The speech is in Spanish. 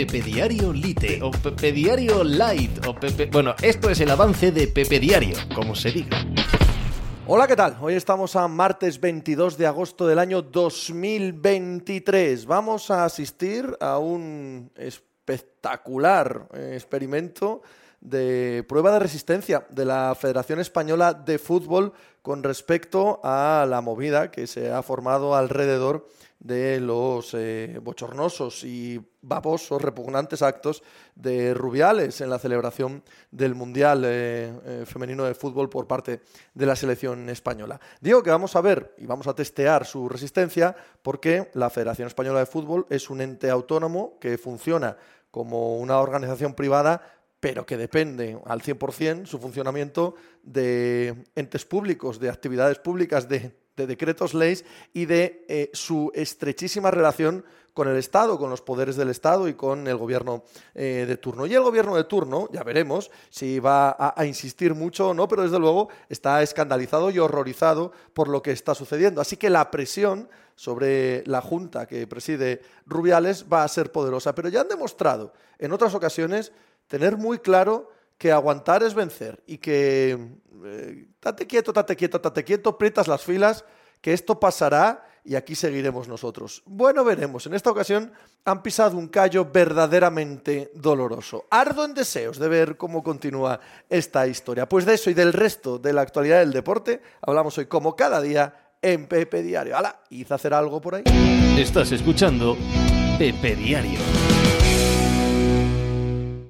Pepe Diario Lite o Pepe Diario Light o Pepe... Bueno, esto es el avance de Pepe Diario, como se diga. Hola, ¿qué tal? Hoy estamos a martes 22 de agosto del año 2023. Vamos a asistir a un espectacular eh, experimento de prueba de resistencia de la Federación Española de Fútbol con respecto a la movida que se ha formado alrededor de los eh, bochornosos y babosos, repugnantes actos de Rubiales en la celebración del Mundial eh, eh, Femenino de Fútbol por parte de la selección española. Digo que vamos a ver y vamos a testear su resistencia porque la Federación Española de Fútbol es un ente autónomo que funciona como una organización privada pero que depende al 100% su funcionamiento de entes públicos, de actividades públicas, de, decretos, leyes y de eh, su estrechísima relación con el Estado, con los poderes del Estado y con el gobierno eh, de turno. Y el gobierno de turno, ya veremos si va a, insistir mucho o no, pero desde luego está escandalizado y horrorizado por lo que está sucediendo. Así que la presión sobre la Junta que preside Rubiales va a ser poderosa. Pero ya han demostrado en otras ocasiones tener muy claro que aguantar es vencer y que eh, tate quieto, tate quieto, tate quieto, aprietas las filas, que esto pasará y aquí seguiremos nosotros. Bueno, veremos. En esta ocasión han pisado un callo verdaderamente doloroso. Ardo en deseos de ver cómo continúa esta historia. Pues de eso y del resto de la actualidad del deporte hablamos hoy como cada día en Pepe Diario. ¡Hala! ¿Hice hacer algo por ahí? Estás escuchando Pepe Diario.